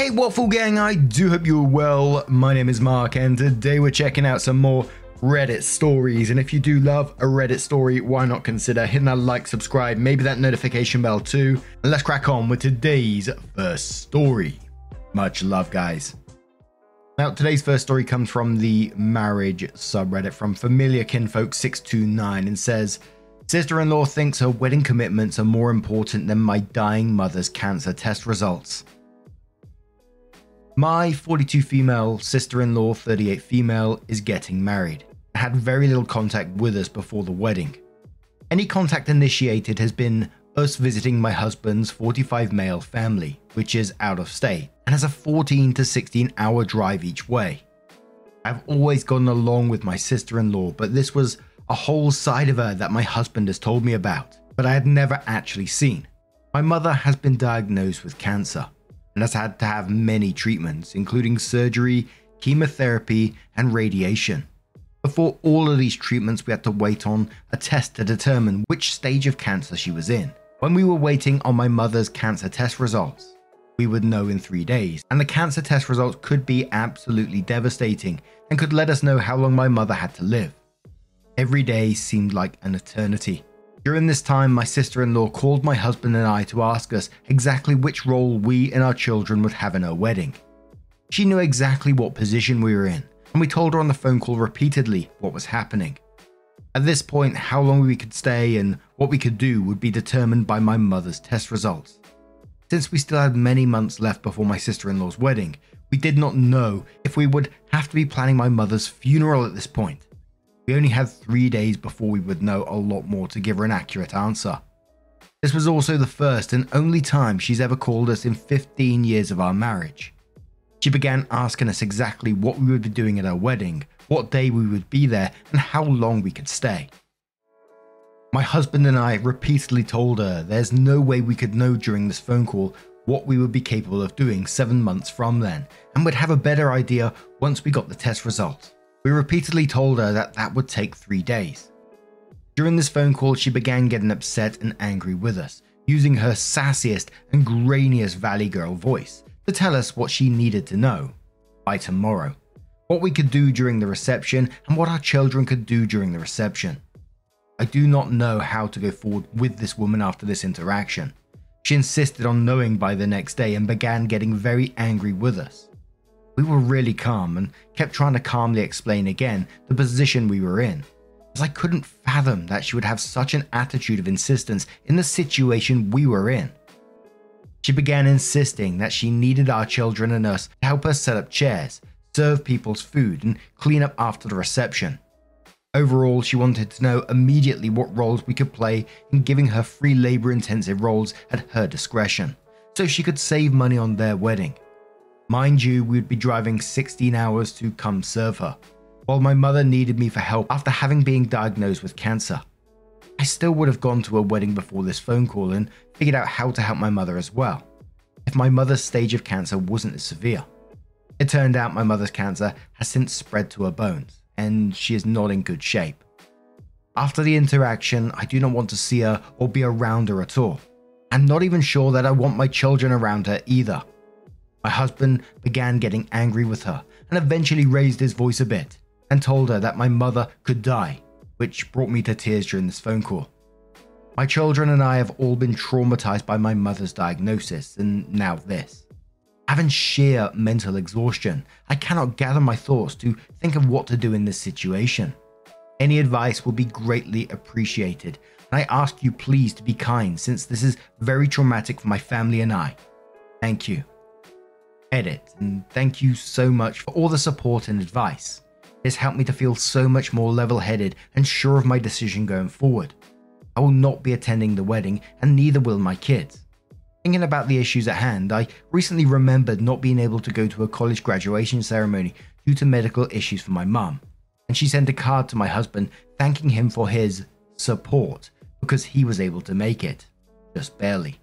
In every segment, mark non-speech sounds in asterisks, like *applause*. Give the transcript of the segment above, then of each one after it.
Hey, Waffle Gang, I do hope you're well. My name is Mark, and today we're checking out some more Reddit stories. And if you do love a Reddit story, why not consider hitting that like, subscribe, maybe that notification bell too. And let's crack on with today's first story. Much love, guys. Now, today's first story comes from the marriage subreddit from Familiar Kinfolk 629 and says, Sister in law thinks her wedding commitments are more important than my dying mother's cancer test results. My 42 female sister in law, 38 female, is getting married. Had very little contact with us before the wedding. Any contact initiated has been us visiting my husband's 45 male family, which is out of state, and has a 14 to 16 hour drive each way. I've always gotten along with my sister in law, but this was a whole side of her that my husband has told me about, but I had never actually seen. My mother has been diagnosed with cancer and has had to have many treatments, including surgery, chemotherapy, and radiation. Before all of these treatments, we had to wait on a test to determine which stage of cancer she was in. When we were waiting on my mother's cancer test results, we would know in three days, and the cancer test results could be absolutely devastating and could let us know how long my mother had to live. Every day seemed like an eternity. During this time, my sister in law called my husband and I to ask us exactly which role we and our children would have in our wedding. She knew exactly what position we were in, and we told her on the phone call repeatedly what was happening. At this point, how long we could stay and what we could do would be determined by my mother's test results. Since we still had many months left before my sister in law's wedding, we did not know if we would have to be planning my mother's funeral at this point. We only had three days before we would know a lot more to give her an accurate answer. This was also the first and only time she's ever called us in 15 years of our marriage. She began asking us exactly what we would be doing at our wedding, what day we would be there, and how long we could stay. My husband and I repeatedly told her there's no way we could know during this phone call what we would be capable of doing seven months from then, and would have a better idea once we got the test result. We repeatedly told her that that would take three days. During this phone call, she began getting upset and angry with us, using her sassiest and grainiest Valley Girl voice to tell us what she needed to know by tomorrow, what we could do during the reception, and what our children could do during the reception. I do not know how to go forward with this woman after this interaction. She insisted on knowing by the next day and began getting very angry with us. We were really calm and kept trying to calmly explain again the position we were in, as I couldn't fathom that she would have such an attitude of insistence in the situation we were in. She began insisting that she needed our children and us to help her set up chairs, serve people's food, and clean up after the reception. Overall, she wanted to know immediately what roles we could play in giving her free labor intensive roles at her discretion, so she could save money on their wedding. Mind you, we would be driving 16 hours to come serve her, while my mother needed me for help after having been diagnosed with cancer. I still would have gone to a wedding before this phone call and figured out how to help my mother as well, if my mother's stage of cancer wasn't as severe. It turned out my mother's cancer has since spread to her bones, and she is not in good shape. After the interaction, I do not want to see her or be around her at all. I'm not even sure that I want my children around her either. My husband began getting angry with her and eventually raised his voice a bit and told her that my mother could die, which brought me to tears during this phone call. My children and I have all been traumatized by my mother's diagnosis and now this. Having sheer mental exhaustion, I cannot gather my thoughts to think of what to do in this situation. Any advice will be greatly appreciated, and I ask you please to be kind since this is very traumatic for my family and I. Thank you edit, and thank you so much for all the support and advice. It's helped me to feel so much more level headed and sure of my decision going forward. I will not be attending the wedding, and neither will my kids. Thinking about the issues at hand, I recently remembered not being able to go to a college graduation ceremony due to medical issues for my mum, and she sent a card to my husband thanking him for his support because he was able to make it. Just barely.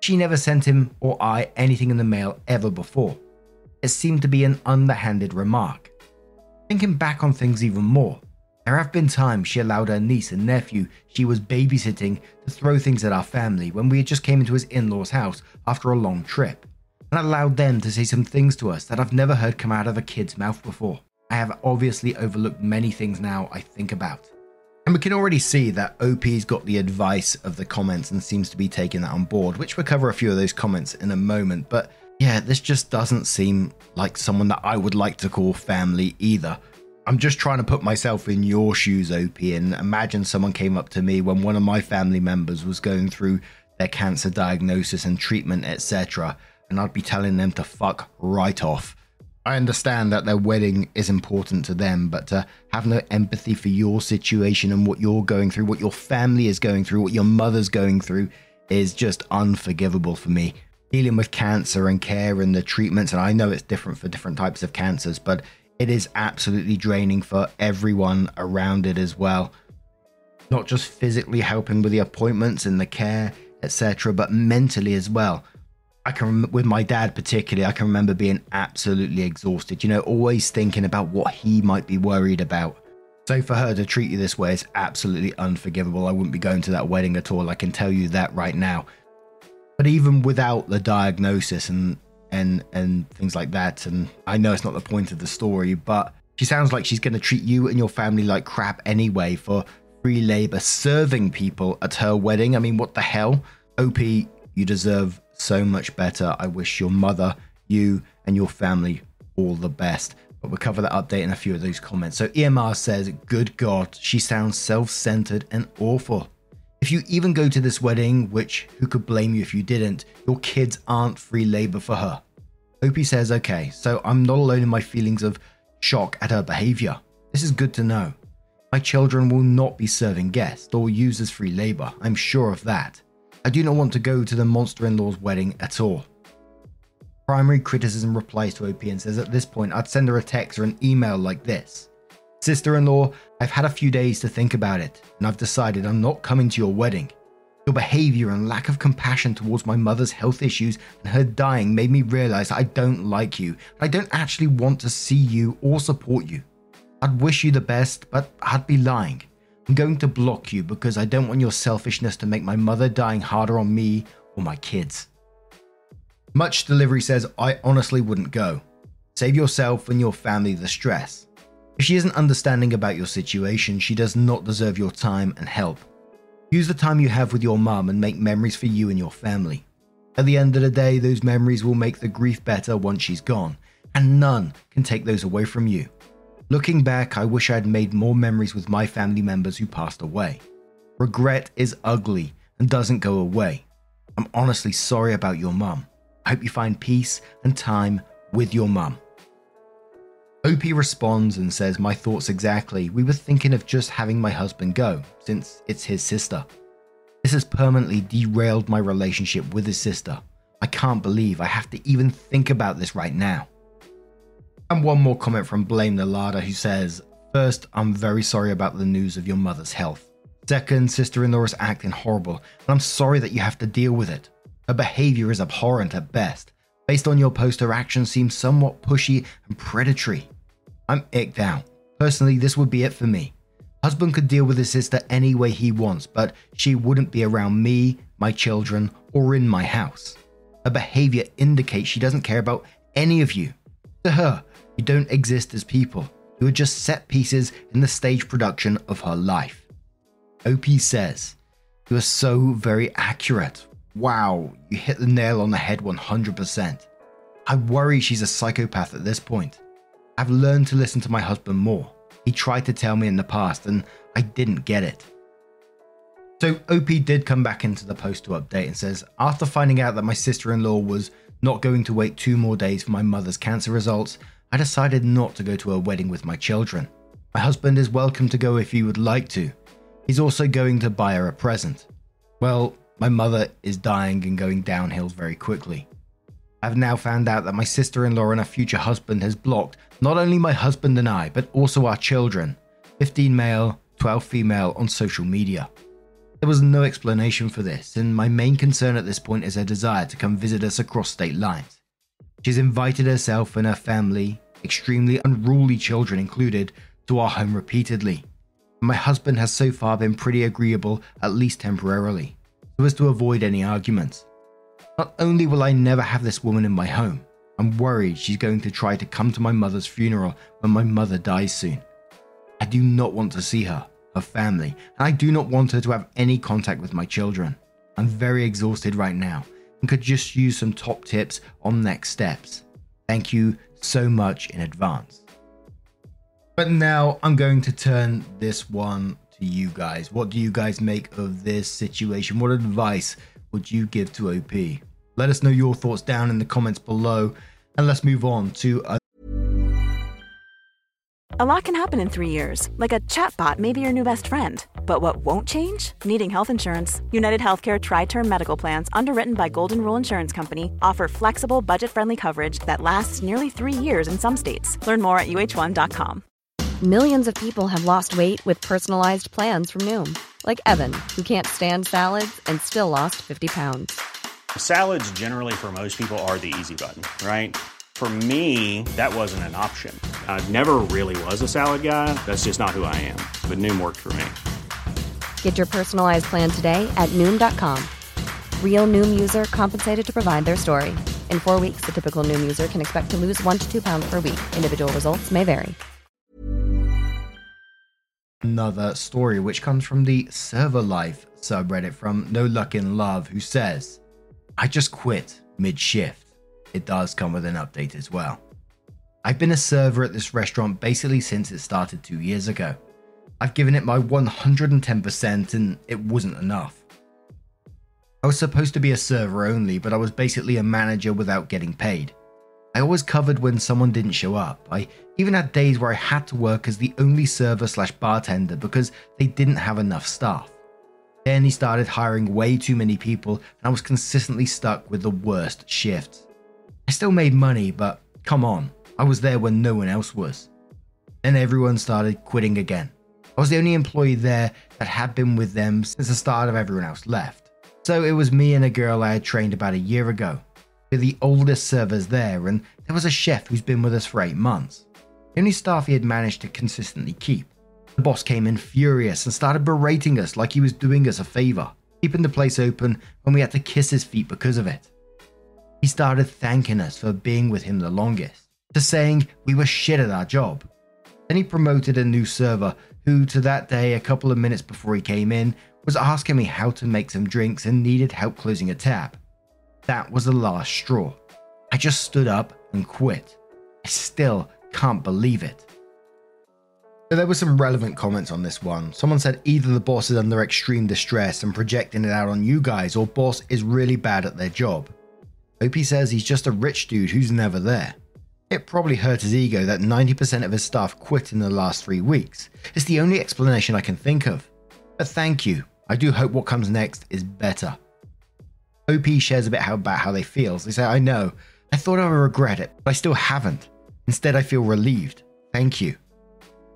She never sent him or I anything in the mail ever before. It seemed to be an underhanded remark. Thinking back on things even more, there have been times she allowed her niece and nephew she was babysitting to throw things at our family when we had just came into his in law's house after a long trip, and allowed them to say some things to us that I've never heard come out of a kid's mouth before. I have obviously overlooked many things now I think about. And we can already see that OP's got the advice of the comments and seems to be taking that on board, which we'll cover a few of those comments in a moment. But yeah, this just doesn't seem like someone that I would like to call family either. I'm just trying to put myself in your shoes, OP, and imagine someone came up to me when one of my family members was going through their cancer diagnosis and treatment, etc., and I'd be telling them to fuck right off. I understand that their wedding is important to them, but to have no empathy for your situation and what you're going through, what your family is going through, what your mother's going through is just unforgivable for me. Dealing with cancer and care and the treatments, and I know it's different for different types of cancers, but it is absolutely draining for everyone around it as well. Not just physically helping with the appointments and the care, etc., but mentally as well. I can, with my dad particularly, I can remember being absolutely exhausted, you know, always thinking about what he might be worried about. So for her to treat you this way is absolutely unforgivable. I wouldn't be going to that wedding at all. I can tell you that right now. But even without the diagnosis and and and things like that. And I know it's not the point of the story, but she sounds like she's going to treat you and your family like crap anyway for free labor serving people at her wedding. I mean, what the hell? OP, you deserve so much better. I wish your mother, you, and your family all the best. But we'll cover that update in a few of those comments. So EMR says, Good God, she sounds self centered and awful. If you even go to this wedding, which who could blame you if you didn't, your kids aren't free labor for her. Opie says, okay, so I'm not alone in my feelings of shock at her behavior. This is good to know. My children will not be serving guests or used as free labor, I'm sure of that. I do not want to go to the monster in law's wedding at all. Primary criticism replies to OP and says, At this point, I'd send her a text or an email like this Sister in law, I've had a few days to think about it, and I've decided I'm not coming to your wedding. Your behavior and lack of compassion towards my mother's health issues and her dying made me realize I don't like you. I don't actually want to see you or support you. I'd wish you the best, but I'd be lying. I'm going to block you because I don't want your selfishness to make my mother dying harder on me or my kids. Much delivery says, I honestly wouldn't go. Save yourself and your family the stress. If she isn't understanding about your situation, she does not deserve your time and help. Use the time you have with your mum and make memories for you and your family. At the end of the day, those memories will make the grief better once she's gone, and none can take those away from you. Looking back, I wish I had made more memories with my family members who passed away. Regret is ugly and doesn't go away. I'm honestly sorry about your mum. I hope you find peace and time with your mum. OP responds and says, My thoughts exactly. We were thinking of just having my husband go, since it's his sister. This has permanently derailed my relationship with his sister. I can't believe I have to even think about this right now. And one more comment from Blame the Larder who says, First, I'm very sorry about the news of your mother's health. Second, sister in law is acting horrible, and I'm sorry that you have to deal with it. Her behavior is abhorrent at best, Based on your post, her actions seem somewhat pushy and predatory. I'm icked out. Personally, this would be it for me. Husband could deal with his sister any way he wants, but she wouldn't be around me, my children, or in my house. Her behavior indicates she doesn't care about any of you. To her, you don't exist as people. You are just set pieces in the stage production of her life. OP says, You are so very accurate. Wow, you hit the nail on the head 100%. I worry she's a psychopath at this point. I've learned to listen to my husband more. He tried to tell me in the past, and I didn't get it. So, OP did come back into the post to update and says, After finding out that my sister in law was not going to wait two more days for my mother's cancer results, I decided not to go to her wedding with my children. My husband is welcome to go if he would like to. He's also going to buy her a present. Well, my mother is dying and going downhill very quickly. I've now found out that my sister in law and her future husband has blocked not only my husband and I, but also our children 15 male, 12 female on social media. There was no explanation for this, and my main concern at this point is her desire to come visit us across state lines. She's invited herself and her family, extremely unruly children included, to our home repeatedly. My husband has so far been pretty agreeable, at least temporarily, so as to avoid any arguments. Not only will I never have this woman in my home, I'm worried she's going to try to come to my mother's funeral when my mother dies soon. I do not want to see her, her family, and I do not want her to have any contact with my children. I'm very exhausted right now and could just use some top tips on next steps. Thank you so much in advance. But now I'm going to turn this one to you guys. What do you guys make of this situation? What advice would you give to OP? Let us know your thoughts down in the comments below, and let's move on to a A lot can happen in three years, like a chatbot may be your new best friend. But what won't change? Needing health insurance. United Healthcare Tri Term Medical Plans, underwritten by Golden Rule Insurance Company, offer flexible, budget friendly coverage that lasts nearly three years in some states. Learn more at uh1.com. Millions of people have lost weight with personalized plans from Noom, like Evan, who can't stand salads and still lost 50 pounds. Salads, generally, for most people, are the easy button, right? For me, that wasn't an option. I never really was a salad guy. That's just not who I am. But Noom worked for me. Get your personalized plan today at Noom.com. Real Noom user compensated to provide their story. In four weeks, the typical Noom user can expect to lose one to two pounds per week. Individual results may vary. another story, which comes from the Server Life subreddit from No Luck in Love, who says, I just quit mid shift. It does come with an update as well. I've been a server at this restaurant basically since it started two years ago. I've given it my 110% and it wasn't enough. I was supposed to be a server only, but I was basically a manager without getting paid. I always covered when someone didn't show up. I even had days where I had to work as the only server slash bartender because they didn't have enough staff. Then he started hiring way too many people, and I was consistently stuck with the worst shifts. I still made money, but come on, I was there when no one else was. Then everyone started quitting again. I was the only employee there that had been with them since the start of everyone else left. So it was me and a girl I had trained about a year ago. We're the oldest servers there, and there was a chef who's been with us for eight months. The only staff he had managed to consistently keep. The boss came in furious and started berating us like he was doing us a favor, keeping the place open when we had to kiss his feet because of it. He started thanking us for being with him the longest, to saying we were shit at our job. Then he promoted a new server who, to that day, a couple of minutes before he came in, was asking me how to make some drinks and needed help closing a tap. That was the last straw. I just stood up and quit. I still can't believe it. So there were some relevant comments on this one. Someone said either the boss is under extreme distress and projecting it out on you guys, or boss is really bad at their job. OP says he's just a rich dude who's never there. It probably hurt his ego that 90% of his staff quit in the last three weeks. It's the only explanation I can think of. But thank you. I do hope what comes next is better. OP shares a bit about how they feel. They say, I know. I thought I would regret it, but I still haven't. Instead, I feel relieved. Thank you.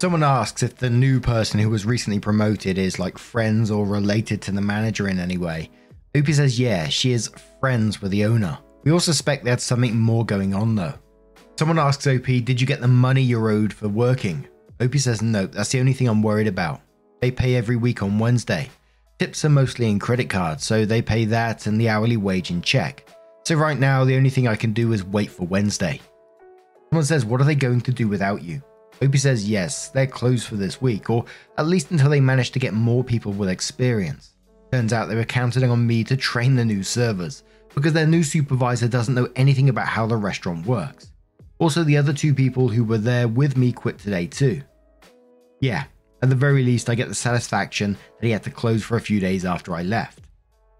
Someone asks if the new person who was recently promoted is like friends or related to the manager in any way. OP says, yeah, she is friends with the owner. We all suspect they had something more going on though. Someone asks OP, did you get the money you're owed for working? OP says, nope, that's the only thing I'm worried about. They pay every week on Wednesday. Tips are mostly in credit cards, so they pay that and the hourly wage in check. So right now, the only thing I can do is wait for Wednesday. Someone says, What are they going to do without you? Opie says, Yes, they're closed for this week, or at least until they manage to get more people with experience. Turns out they were counting on me to train the new servers, because their new supervisor doesn't know anything about how the restaurant works. Also, the other two people who were there with me quit today too. Yeah, at the very least, I get the satisfaction that he had to close for a few days after I left.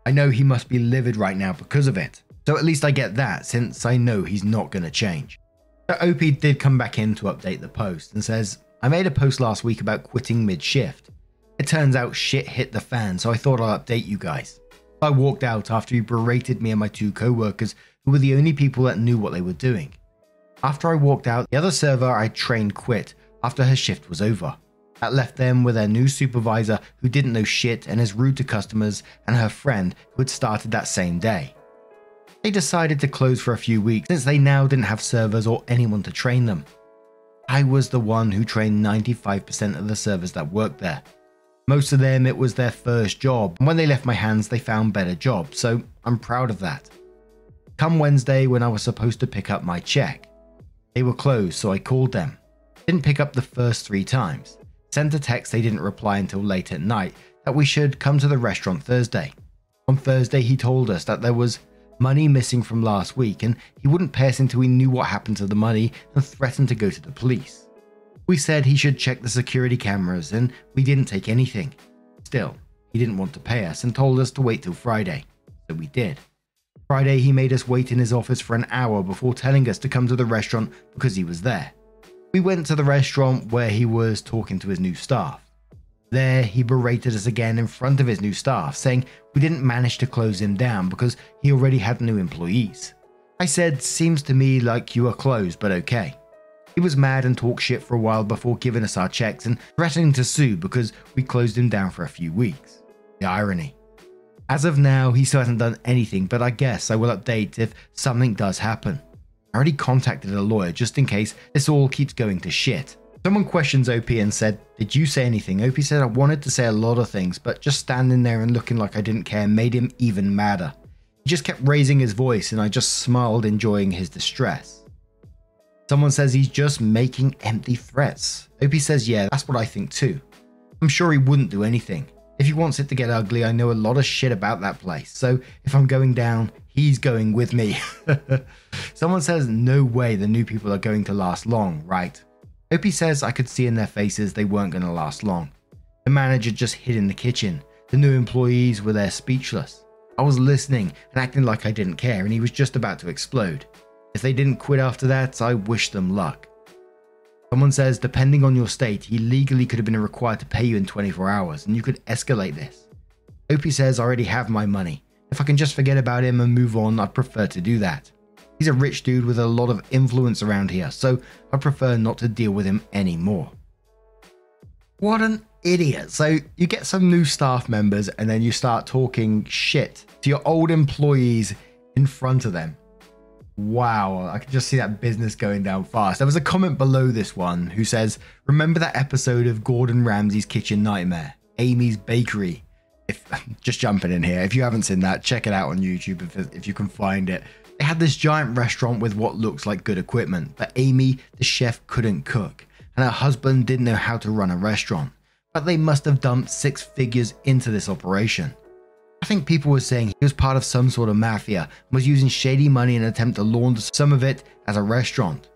I know he must be livid right now because of it, so at least I get that since I know he's not going to change. But OP did come back in to update the post and says, I made a post last week about quitting mid shift. It turns out shit hit the fan, so I thought I'll update you guys. I walked out after he berated me and my two co workers, who were the only people that knew what they were doing. After I walked out, the other server I trained quit after her shift was over. That left them with their new supervisor who didn't know shit and is rude to customers, and her friend who had started that same day. They decided to close for a few weeks since they now didn't have servers or anyone to train them. I was the one who trained 95% of the servers that worked there. Most of them, it was their first job, and when they left my hands, they found better jobs, so I'm proud of that. Come Wednesday, when I was supposed to pick up my check, they were closed, so I called them. Didn't pick up the first three times. Sent a text they didn't reply until late at night that we should come to the restaurant Thursday. On Thursday, he told us that there was money missing from last week and he wouldn't pay us until he knew what happened to the money and threatened to go to the police. We said he should check the security cameras and we didn't take anything. Still, he didn't want to pay us and told us to wait till Friday. So we did. Friday, he made us wait in his office for an hour before telling us to come to the restaurant because he was there. We went to the restaurant where he was talking to his new staff. There, he berated us again in front of his new staff, saying we didn't manage to close him down because he already had new employees. I said, Seems to me like you are closed, but okay. He was mad and talked shit for a while before giving us our checks and threatening to sue because we closed him down for a few weeks. The irony. As of now, he still hasn't done anything, but I guess I will update if something does happen. I already contacted a lawyer just in case this all keeps going to shit. Someone questions OP and said, Did you say anything? OP said, I wanted to say a lot of things, but just standing there and looking like I didn't care made him even madder. He just kept raising his voice, and I just smiled, enjoying his distress. Someone says he's just making empty threats. OP says, Yeah, that's what I think too. I'm sure he wouldn't do anything. If he wants it to get ugly, I know a lot of shit about that place. So if I'm going down, he's going with me. *laughs* Someone says, No way the new people are going to last long, right? Opie says I could see in their faces they weren't going to last long. The manager just hid in the kitchen. The new employees were there speechless. I was listening and acting like I didn't care, and he was just about to explode. If they didn't quit after that, I wish them luck. Someone says, depending on your state, he legally could have been required to pay you in 24 hours, and you could escalate this. Opie says, I already have my money. If I can just forget about him and move on, I'd prefer to do that. He's a rich dude with a lot of influence around here, so I prefer not to deal with him anymore. What an idiot. So you get some new staff members and then you start talking shit to your old employees in front of them. Wow, I can just see that business going down fast. There was a comment below this one who says, Remember that episode of Gordon Ramsay's Kitchen Nightmare? Amy's Bakery. If *laughs* just jumping in here, if you haven't seen that, check it out on YouTube if, if you can find it. They had this giant restaurant with what looks like good equipment, but Amy, the chef, couldn't cook, and her husband didn't know how to run a restaurant. But they must have dumped six figures into this operation. I think people were saying he was part of some sort of mafia and was using shady money in an attempt to launder some of it as a restaurant.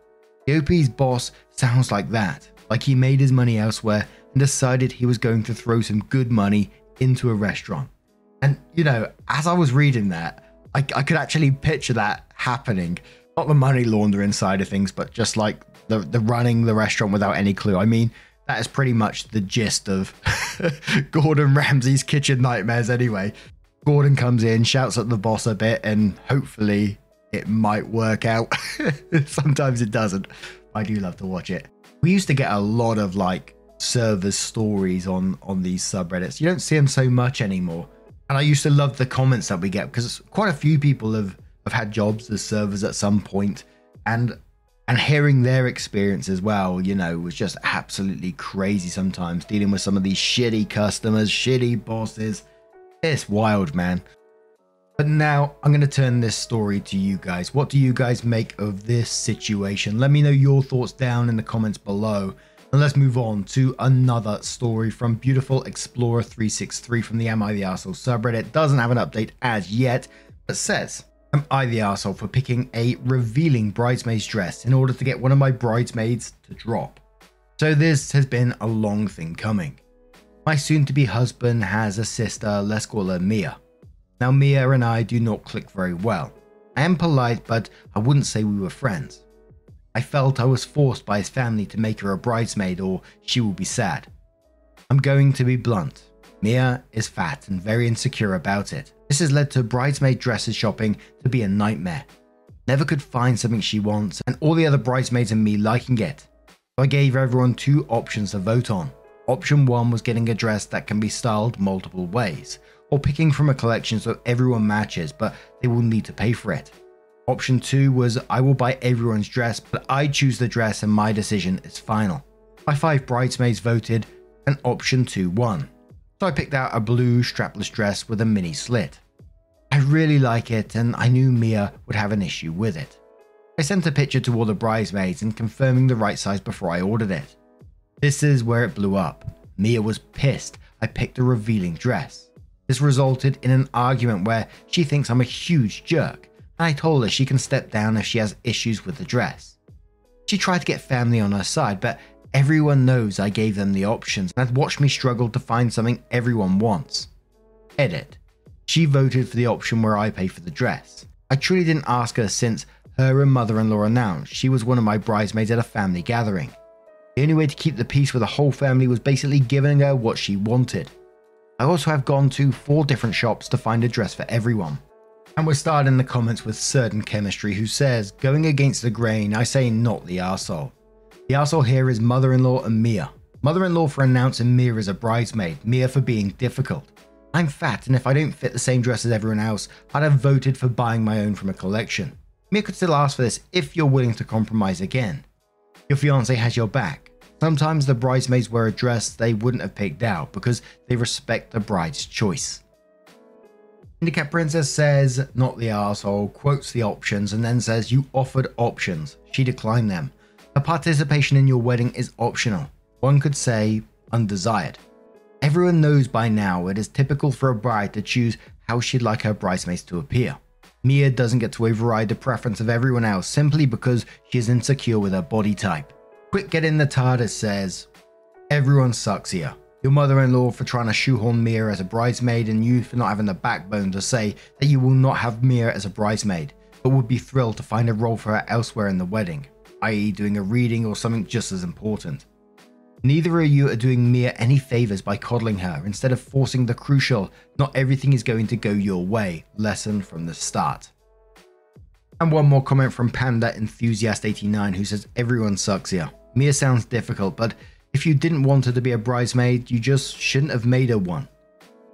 OP's boss sounds like that, like he made his money elsewhere and decided he was going to throw some good money into a restaurant. And, you know, as I was reading that, I, I could actually picture that happening. Not the money laundering side of things, but just like the, the running the restaurant without any clue. I mean, that is pretty much the gist of *laughs* Gordon Ramsay's kitchen nightmares, anyway. Gordon comes in, shouts at the boss a bit, and hopefully it might work out. *laughs* Sometimes it doesn't. I do love to watch it. We used to get a lot of like server stories on on these subreddits. You don't see them so much anymore. And I used to love the comments that we get because quite a few people have have had jobs as servers at some point and and hearing their experience as well, you know, was just absolutely crazy sometimes dealing with some of these shitty customers, shitty bosses it's wild, man. But now I'm going to turn this story to you guys. What do you guys make of this situation? Let me know your thoughts down in the comments below. And let's move on to another story from Beautiful Explorer 363 from the Am I the Arsehole subreddit. Doesn't have an update as yet, but says, Am I the arsehole for picking a revealing bridesmaid's dress in order to get one of my bridesmaids to drop? So this has been a long thing coming. My soon to be husband has a sister, let's call her Mia. Now, Mia and I do not click very well. I am polite, but I wouldn't say we were friends. I felt I was forced by his family to make her a bridesmaid or she will be sad. I'm going to be blunt. Mia is fat and very insecure about it. This has led to bridesmaid dresses shopping to be a nightmare. Never could find something she wants, and all the other bridesmaids and me liking it. So I gave everyone two options to vote on. Option one was getting a dress that can be styled multiple ways, or picking from a collection so everyone matches, but they will need to pay for it. Option two was I will buy everyone's dress, but I choose the dress and my decision is final. My five bridesmaids voted, and option two won. So I picked out a blue strapless dress with a mini slit. I really like it, and I knew Mia would have an issue with it. I sent a picture to all the bridesmaids and confirming the right size before I ordered it. This is where it blew up. Mia was pissed I picked a revealing dress. This resulted in an argument where she thinks I'm a huge jerk, and I told her she can step down if she has issues with the dress. She tried to get family on her side, but everyone knows I gave them the options and had watched me struggle to find something everyone wants. Edit. She voted for the option where I pay for the dress. I truly didn't ask her since her and mother in law announced she was one of my bridesmaids at a family gathering. The only way to keep the peace with the whole family was basically giving her what she wanted. I also have gone to four different shops to find a dress for everyone. And we're starting the comments with certain chemistry who says, going against the grain, I say not the arsehole. The arsehole here is mother in law and Mia. Mother in law for announcing Mia as a bridesmaid, Mia for being difficult. I'm fat, and if I don't fit the same dress as everyone else, I'd have voted for buying my own from a collection. Mia could still ask for this if you're willing to compromise again. Your fiance has your back. Sometimes the bridesmaids wear a dress they wouldn't have picked out because they respect the bride's choice. Handicap Princess says, not the asshole, quotes the options, and then says, You offered options. She declined them. Her participation in your wedding is optional. One could say, undesired. Everyone knows by now it is typical for a bride to choose how she'd like her bridesmaids to appear. Mia doesn't get to override the preference of everyone else simply because she is insecure with her body type. Quick Get in the TARDIS says, Everyone sucks here. Your mother in law for trying to shoehorn Mia as a bridesmaid, and you for not having the backbone to say that you will not have Mia as a bridesmaid, but would be thrilled to find a role for her elsewhere in the wedding, i.e., doing a reading or something just as important. Neither of you are doing Mia any favors by coddling her instead of forcing the crucial, not everything is going to go your way lesson from the start. And one more comment from Panda Enthusiast 89 who says, Everyone sucks here. Mia sounds difficult, but if you didn't want her to be a bridesmaid, you just shouldn't have made her one.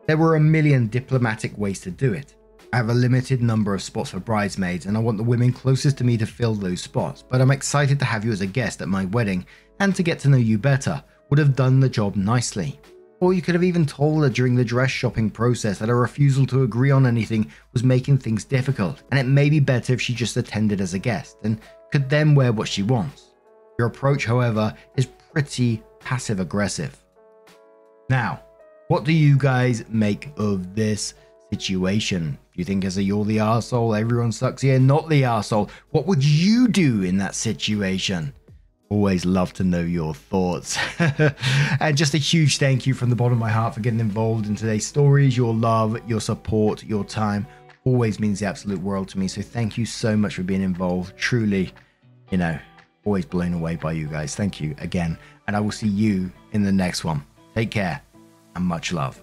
There were a million diplomatic ways to do it. I have a limited number of spots for bridesmaids, and I want the women closest to me to fill those spots, but I'm excited to have you as a guest at my wedding and to get to know you better would have done the job nicely. Or you could have even told her during the dress shopping process that her refusal to agree on anything was making things difficult, and it may be better if she just attended as a guest and could then wear what she wants. Your approach, however, is pretty passive aggressive. Now, what do you guys make of this situation? Do you think as a you're the arsehole, everyone sucks here? Not the arsehole. What would you do in that situation? Always love to know your thoughts. *laughs* and just a huge thank you from the bottom of my heart for getting involved in today's stories. Your love, your support, your time always means the absolute world to me. So thank you so much for being involved. Truly, you know, always blown away by you guys. Thank you again. And I will see you in the next one. Take care and much love.